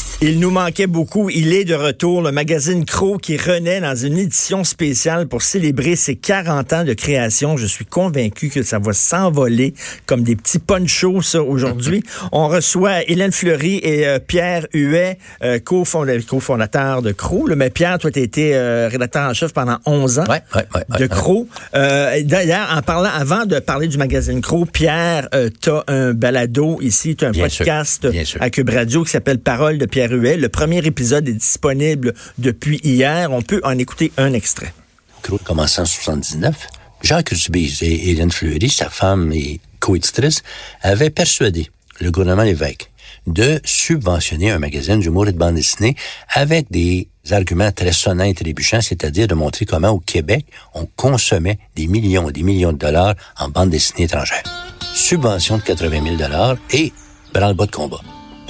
Breeze. Il nous manquait beaucoup. Il est de retour. Le magazine Crow qui renaît dans une édition spéciale pour célébrer ses 40 ans de création. Je suis convaincu que ça va s'envoler comme des petits ponchos, ça, aujourd'hui. On reçoit Hélène Fleury et euh, Pierre Huet, euh, cofondateur de Crow. Le, mais Pierre, toi, tu été euh, rédacteur en chef pendant 11 ans ouais, ouais, ouais, de Crow. Euh, D'ailleurs, en parlant, avant de parler du magazine Crow, Pierre, tu as un balado ici, tu as un Bien podcast sûr, bien sûr. à Cube Radio qui s'appelle Parole de Pierre Le premier épisode est disponible depuis hier. On peut en écouter un extrait. Commencé en 79. Jacques Rubise et Hélène Fleury, sa femme et coéditrice, avaient persuadé le gouvernement Lévesque de subventionner un magazine d'humour et de bande dessinée avec des arguments très sonnants et trébuchants, c'est-à-dire de montrer comment au Québec, on consommait des millions et des millions de dollars en bande dessinée étrangère. Subvention de 80 000 dollars et branle-bas de combat.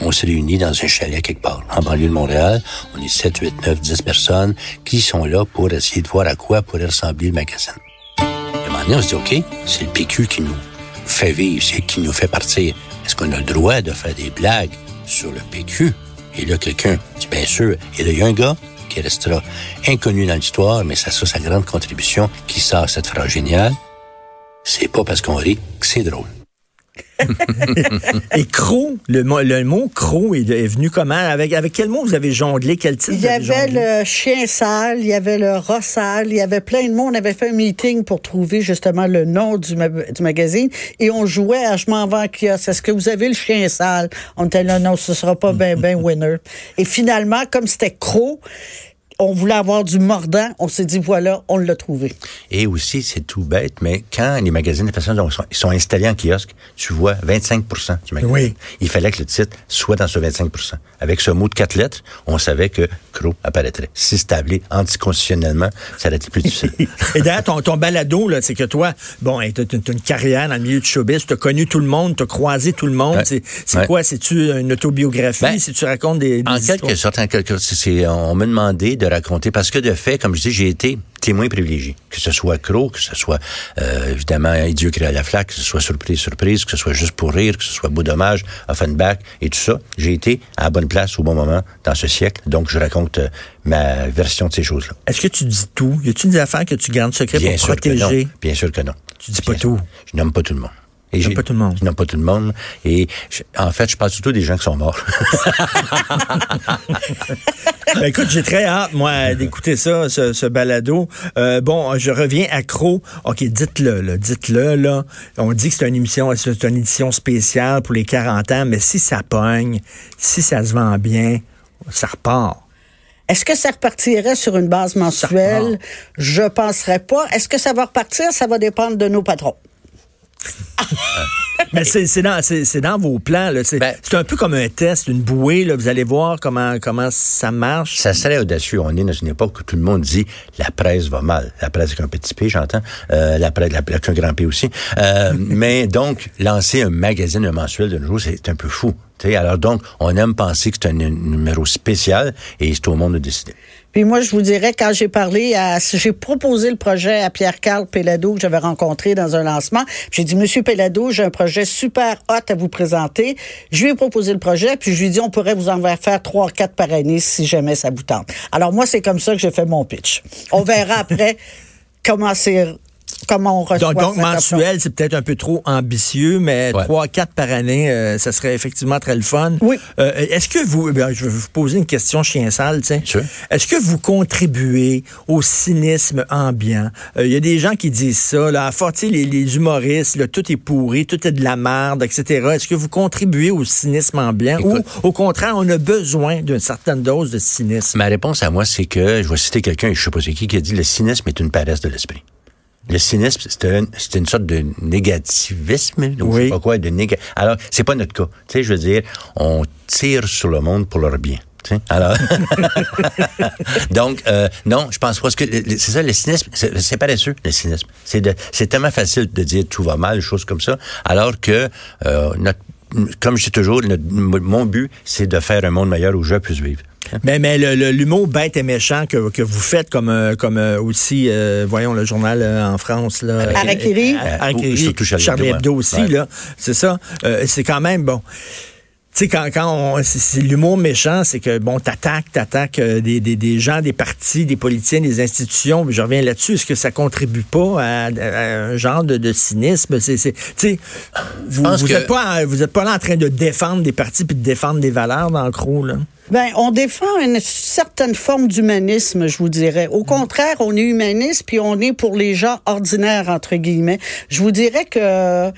On se réunit dans un chalet quelque part, en banlieue de Montréal. On est 7, 8, 9, 10 personnes qui sont là pour essayer de voir à quoi pourrait ressembler le magazine. Et donné, on se dit, OK, c'est le PQ qui nous fait vivre, c'est qui nous fait partir. Est-ce qu'on a le droit de faire des blagues sur le PQ? Et là, quelqu'un dit, bien sûr. Et là, il y a un gars qui restera inconnu dans l'histoire, mais ça sera sa grande contribution qui sort cette phrase géniale. C'est pas parce qu'on rit que c'est drôle. Et Croc, le, mot- le mot Croc est, est venu comment? Avec, avec quel mot vous avez jonglé? Quel titre Il vous y avez avait jonglé? le chien sale, il y avait le rat sale, il y avait plein de mots. On avait fait un meeting pour trouver justement le nom du, ma- du magazine et on jouait à Je m'en vais en kiosque. Est-ce que vous avez le chien sale? On était là, non, ce sera pas ben ben winner. Et finalement, comme c'était Croc, on voulait avoir du mordant. On s'est dit, voilà, on l'a trouvé. Et aussi, c'est tout bête, mais quand les magazines de façon dont ils sont, installés en kiosque, tu vois 25% du magazine. Oui. Il fallait que le titre soit dans ce 25% Avec ce mot de quatre lettres, on savait que Crow apparaîtrait. Si c'était appelé anticonstitutionnellement, ça aurait été plus difficile. Et d'ailleurs, ton, ton balado, là, c'est que toi, bon, tu as une carrière dans le milieu du showbiz, tu as connu tout le monde, tu as croisé tout le monde. Ouais. C'est Ouais. quoi? C'est-tu une autobiographie? Ben, si tu racontes des, des En histoires? quelque sorte, en quelque on m'a demandé de raconter, parce que de fait, comme je dis, j'ai été témoin privilégié. Que ce soit Croc, que ce soit euh, évidemment Dieu créa la flaque, que ce soit Surprise, Surprise, que ce soit Juste pour rire, que ce soit Beau dommage, Offenbach et tout ça. J'ai été à la bonne place au bon moment dans ce siècle. Donc, je raconte euh, ma version de ces choses-là. Est-ce que tu dis tout? Y a-tu des affaires que tu gardes secret Bien pour sûr que non. protéger? Bien sûr que non. Tu dis pas tout. Je nomme pas tout le monde. Et j'ai- pas tout le monde. Je nomme pas tout le monde. Et je- en fait, je parle surtout des gens qui sont morts. Ben, écoute, j'ai très hâte, moi, d'écouter ça, ce, ce balado. Euh, bon, je reviens à Croc. OK, dites-le, là, dites-le, là. On dit que c'est une émission, c'est une édition spéciale pour les 40 ans, mais si ça pogne, si ça se vend bien, ça repart. Est-ce que ça repartirait sur une base mensuelle? Je penserais pas. Est-ce que ça va repartir? Ça va dépendre de nos patrons. Mais c'est dans, vos plans. C'est Ben- c'est un peu comme un test, une bouée. Là. Vous allez voir comment, comment ça marche. Ça serait audacieux. On est dans une époque où tout le monde dit la presse va mal. La presse avec un petit P, j'entends. Euh, la presse la- avec un grand P aussi. Euh, mais donc, lancer un magazine un mensuel de nos jours, c'est un peu fou. Alors donc, on aime penser que c'est un nu- numéro spécial et c'est au monde de décider. Puis moi, je vous dirais, quand j'ai parlé à, j'ai proposé le projet à Pierre-Carl Pellado que j'avais rencontré dans un lancement. J'ai dit, Monsieur Pellado, j'ai un projet super hot à vous présenter. Je lui ai proposé le projet, puis je lui ai dit, on pourrait vous en faire trois, quatre par année si jamais ça vous tente. Alors moi, c'est comme ça que j'ai fait mon pitch. On verra après comment c'est, comment on reçoit Donc, donc mensuel, c'est peut-être un peu trop ambitieux, mais trois, quatre par année, euh, ça serait effectivement très le fun. Oui. Euh, Est-ce que vous, ben, je vais vous poser une question chien sale, tiens. Sûr. Est-ce que vous contribuez au cynisme ambiant? Euh, Il y a des gens qui disent ça, là, à sais, les, les humoristes, là, tout est pourri, tout est de la merde, etc. Est-ce que vous contribuez au cynisme ambiant? Écoute. ou, au contraire, on a besoin d'une certaine dose de cynisme? Ma réponse à moi, c'est que, je vais citer quelqu'un, je sais pas c'est qui, qui a dit le cynisme est une paresse de l'esprit. Le cynisme, c'est un- c'est une sorte de négativisme, ou je Oui. sais pas quoi, de néga... Alors, c'est pas notre cas. Tu sais, je veux dire, on tire sur le monde pour leur bien. tu sais. Alors, donc, euh, non, je pense pas. Que c'est ça, le cynisme, c'est paresseux, le cynisme. C'est de- c'est tellement facile de dire tout va mal, des choses comme ça, alors que euh, notre, comme je dis toujours, mon but, c'est de faire un monde meilleur où je puisse vivre. Mais, mais le- le- l'humour bête et méchant que, que vous faites, comme, euh, comme euh, aussi, euh, voyons, le journal euh, en France. Là, Harakiri. Harakiri, Charlie Charlie Hebdo, aussi, Ouais. là. C'est ça. Euh, c'est quand même bon. Tu sais, quand, quand on, c'est, l'humour méchant, c'est que, bon, t'attaques, t'attaques euh, des, des, des, gens, des partis, des politiciens, des institutions. Je reviens là-dessus. Est-ce que ça contribue pas à, un genre de, de cynisme? C'est, c'est, vous vous êtes pas, vous êtes pas là en train de défendre des partis puis de défendre des valeurs dans le croc, là? Ben, on défend une certaine forme d'humanisme, je vous dirais. Au contraire, on est humaniste puis on est pour les gens ordinaires entre guillemets. Je vous dirais que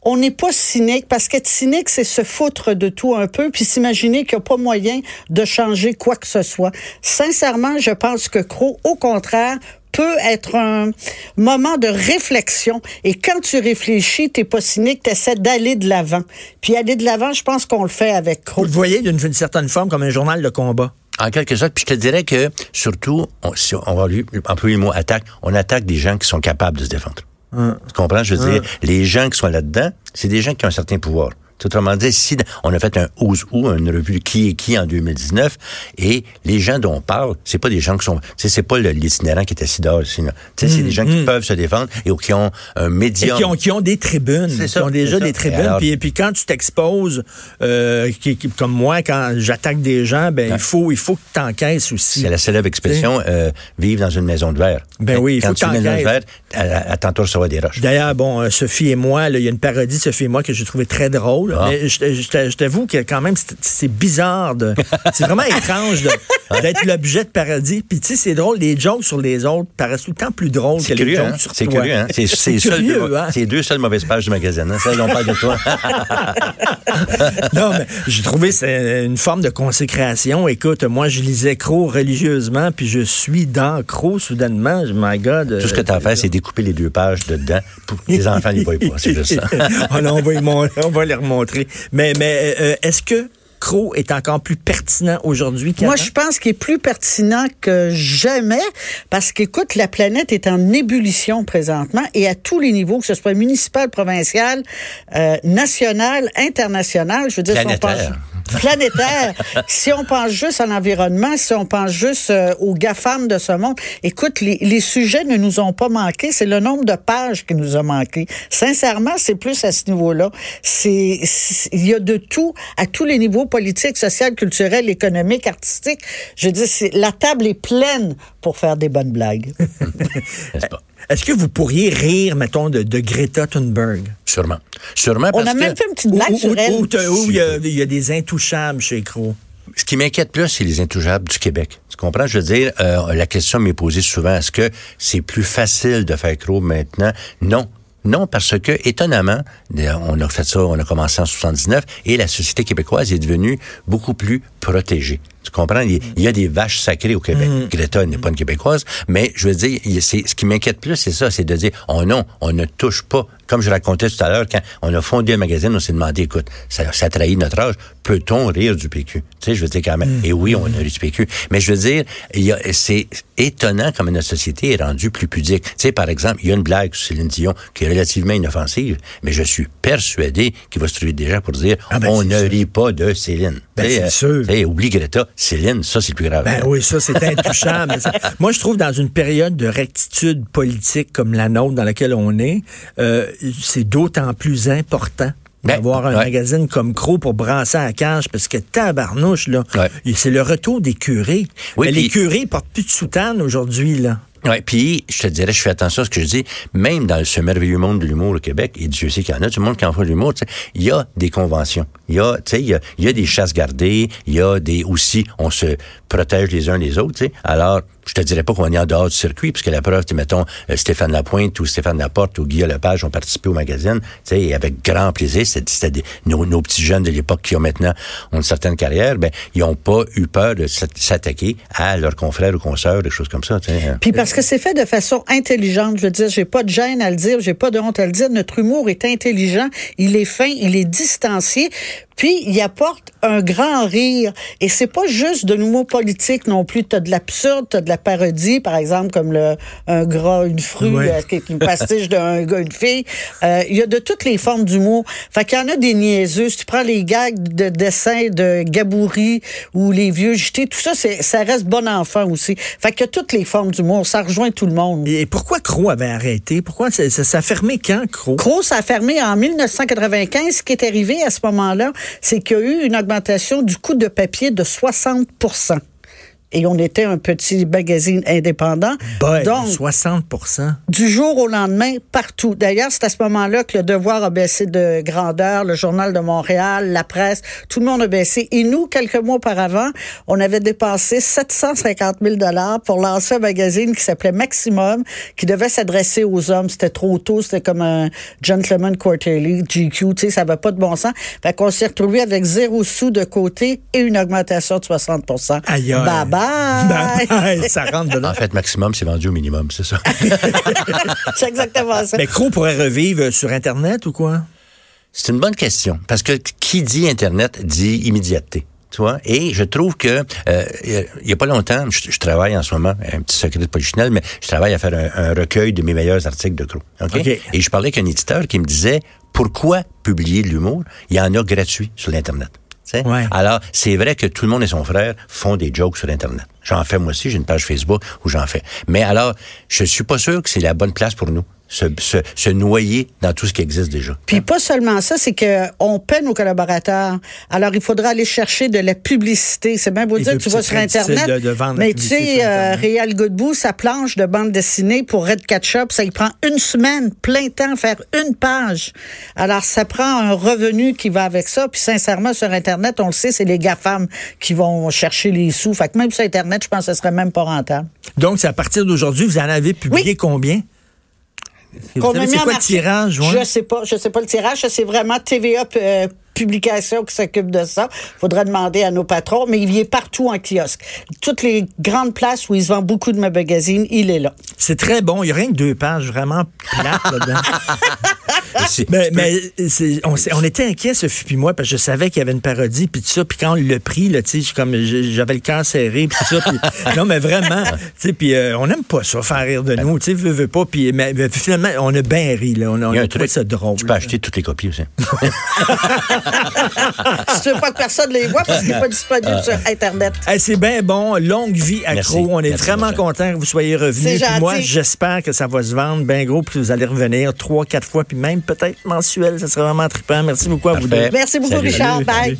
on n'est pas cynique parce qu'être cynique, c'est se foutre de tout un peu puis s'imaginer qu'il n'y a pas moyen de changer quoi que ce soit. Sincèrement, je pense que Crow, au contraire, peut être un moment de réflexion. Et quand tu réfléchis, t'es pas cynique, tu essaies d'aller de l'avant. Puis aller de l'avant, je pense qu'on le fait avec. Vous le voyez d'une certaine forme comme un journal de combat. En quelque sorte, puis je te dirais que surtout, on, si on va employer le mot attaque, on attaque des gens qui sont capables de se défendre. Hum. Tu comprends? Je veux dire, les gens qui sont là-dedans, c'est des gens qui ont un certain pouvoir. Autrement dit, si on a fait un Who's ou une revue qui est qui en 2019, et les gens dont on parle, c'est pas des gens qui sont, c'est pas l'itinérant qui est assis dehors, c'est des mmh, gens qui mmh. peuvent se défendre et qui ont un médium. Et qui ont, qui ont des tribunes, qui ont déjà des tribunes. puis, puis quand tu t'exposes, euh, comme moi, quand j'attaque des gens, ben il faut, il faut que tu encaisses aussi. C'est la célèbre expression, euh, vivre dans une maison de verre. Ben oui, il faut que tu une maison de verre, attends-toi recevoir des roches. D'ailleurs, bon, euh, Sophie et moi, il y a une parodie de Sophie et moi que j'ai trouvé très drôle. Ah. Mais je, t'avoue que quand même, c'est bizarre. De, c'est vraiment étrange d'être l'objet de paradis. Puis tu sais, c'est drôle, les jokes sur les autres paraissent tout le temps plus drôles que les jokes hein? sur C'est curieux, hein? C'est C'est deux seules mauvaises pages du magazine. Hein? Ça, on parle de toi. non, mais j'ai trouvé c'est une forme de consécration. Écoute, moi, je lisais Crow religieusement, puis je suis dans Crow soudainement. My God. Tout ce que tu as fait, c'est découper les deux pages dedans pour que les enfants les voient pas. C'est juste ça. on, va on va les Mais, mais euh, est-ce que Crow est encore plus pertinent aujourd'hui qu'avant? Moi, je pense qu'il est plus pertinent que jamais parce qu'écoute, la planète est en ébullition présentement et à tous les niveaux, que ce soit municipal, provincial, euh, national, international. Je veux dire, Planétaire planétaire. si on pense juste à l'environnement, si on pense juste euh, aux GAFAM de ce monde, écoute, les, les, sujets ne nous ont pas manqué, c'est le nombre de pages qui nous a manqué. Sincèrement, c'est plus à ce niveau-là. C'est, il y a de tout à tous les niveaux politiques, social, culturel, économique, artistique. Je dis, la table est pleine pour faire des bonnes blagues. Est-ce que vous pourriez rire, mettons, de, Greta Thunberg? Sûrement. Sûrement On a même fait une petite blague sur elle. Où il y, a des intouchables chez Crow. Ce qui m'inquiète plus, c'est les intouchables du Québec. Tu comprends? Je veux dire, euh, la question m'est posée souvent, est-ce que c'est plus facile de faire Crow maintenant? Non. Non, parce que, étonnamment, on a fait ça, on a commencé en 79, et la société québécoise est devenue beaucoup plus protégée. Tu comprends? Il, y a des vaches sacrées au Québec. Mm. Greta n'est pas une Québécoise, mais je veux dire, c'est, ce qui m'inquiète plus, c'est ça, c'est de dire, oh non, on ne touche pas. Comme je racontais tout à l'heure, quand on a fondé un magazine, on s'est demandé, écoute, ça, ça trahit notre âge, peut-on rire du PQ? Tu sais, je veux dire quand même, mm. et oui, on a ri du PQ. Mais je veux dire, c'est étonnant comme notre société est rendue plus pudique. Tu sais, par exemple, il y a une blague sur Céline Dion qui est relativement inoffensive, mais je suis persuadé qu'il va se trouver des gens pour dire, ah ben, on ne rit pas de Céline. Ben, c'est sûr. Oublie Greta, Céline, ça, c'est plus grave. Ben oui, ça, c'est intouchable. moi, je trouve dans une période de rectitude politique comme la nôtre dans laquelle on est, euh, c'est d'autant plus important ben, d'avoir un magazine comme Crow pour brasser à la cage parce que tabarnouche, là, c'est le retour des curés. Oui, Les curés portent plus de soutane aujourd'hui, là. Oui, puis je te dirais, je fais attention à ce que je dis, même dans ce merveilleux monde de l'humour au Québec, et Dieu sait qu'il y en a, tout le monde qui en fait l'humour, il y a des conventions. Il y a, il y a, y a, des chasses gardées, il y a des aussi, on se protège les uns les autres, tu sais. Alors, je te dirais pas qu'on est en dehors du circuit, puisque la preuve, mettons, euh, Stéphane Lapointe ou Stéphane Laporte ou Guillaume Lepage ont participé au magazine, tu sais, avec grand plaisir. C'était nos, nos, petits jeunes de l'époque qui ont maintenant une certaine carrière, ben, ils ont pas eu peur de s'attaquer à leurs confrères ou consoeurs, des choses comme ça, tu sais. Puis parce que c'est fait de façon intelligente, je veux dire, j'ai pas de gêne à le dire, j'ai pas de honte à le dire, notre humour est intelligent, il est fin, il est distancié, puis il apporte un grand rire. Et c'est pas juste de l'humour politique non plus. T'as de l'absurde, t'as de la parodie, par exemple, comme le un gras, une frue, euh, une pastiche d'un gars, une fille. Euh, il y a de toutes les formes d'humour. Fait qu'il y en a des niaiseux. Si tu prends les gags de dessin de Gabouri ou les vieux jetés, tout ça, ça reste bon enfant aussi. Fait qu'il y a toutes les formes d'humour. Ça rejoint tout le monde. Et pourquoi Crow avait arrêté? Pourquoi ça, ça, a fermé quand, Crow? Crow, ça a fermé en 1995. Ce qui est arrivé à ce moment-là, c'est qu'il y a eu une augmentation du coût de papier de 60 et on était un petit magazine indépendant. Boy, Donc, 60 Du jour au lendemain, partout. D'ailleurs, c'est à ce moment-là que le devoir a baissé de grandeur, le Journal de Montréal, la presse, tout le monde a baissé. Et nous, quelques mois auparavant, on avait dépensé 750 000 dollars pour lancer un magazine qui s'appelait Maximum, qui devait s'adresser aux hommes. C'était trop tôt, c'était comme un Gentleman Quarterly, GQ, tu sais, ça va pas de bon sens. Fait qu'on s'est retrouvé avec zéro sous de côté et une augmentation de 60 Aïe, ça rentre En fait, maximum, c'est vendu au minimum, c'est ça. c'est exactement ça. Mais Crow pourrait revivre sur Internet ou quoi? C'est une bonne question. Parce que qui dit Internet dit immédiateté. Tu vois? Et je trouve que euh, il y a pas longtemps, je, travaille en ce moment, un petit secret de polichinelle, mais je travaille à faire un, recueil de mes meilleurs articles de Crow. Et je parlais avec un éditeur qui me disait pourquoi publier de l'humour? Il y en a gratuit sur l'Internet. Alors, c'est vrai que tout le monde et son frère font des jokes sur Internet. J'en fais moi aussi, j'ai une page Facebook où j'en fais. Mais alors, je suis pas sûr que c'est la bonne place pour nous se, se, se, noyer dans tout ce qui existe déjà. Puis pas seulement ça, c'est que on peine aux collaborateurs. Alors il faudra aller chercher de la publicité. C'est bien beau dire, tu vas sur internet, mais tu sais, euh, Réal Godbout, sa planche de bande dessinée pour Red Ketchup, ça il prend une semaine, plein temps, faire une page. Alors ça prend un revenu qui va avec ça. Puis sincèrement, sur internet, on le sait, c'est les gafam qui vont chercher les sous. Fait que même sur internet, je pense que ce serait même pas rentable. Donc c'est à partir d'aujourd'hui, vous en avez publié combien? C'est quoi le tirage? Je sais pas. Je sais pas le tirage. C'est vraiment TVA euh, Publication qui s'occupe de ça. Faudra demander à nos patrons, mais il vient partout en kiosque. Toutes les grandes places où ils vendent beaucoup de magazines, il est là. C'est très bon. Il y a rien que deux pages vraiment plates là-dedans. mais, mais on, on, était inquiets, Sophie puis moi, parce que je savais qu'il y avait une parodie, puis tout ça, puis quand on l'a pris, là, comme j'avais le cœur serré, puis tout ça, non, mais vraiment, puis euh, on n'aime pas ça, faire rire de nous, tu sais, veux, veux pas, puis mais, finalement, on a bien ri, là, on, a, on trouvé ça drôle. Tu peux acheter toutes les copies aussi. tu veux pas que personne les voit, parce qu'il n'est pas disponible sur Internet. c'est bien bon, longue vie à Crow, on est vraiment content que vous soyez revenus, puis moi, j'espère que ça va se vendre bien gros, puis vous allez revenir trois, quatre fois, puis même peut-être mensuel. Ça serait vraiment trippant. Merci beaucoup à vous deux. Merci beaucoup, Richard. Bye.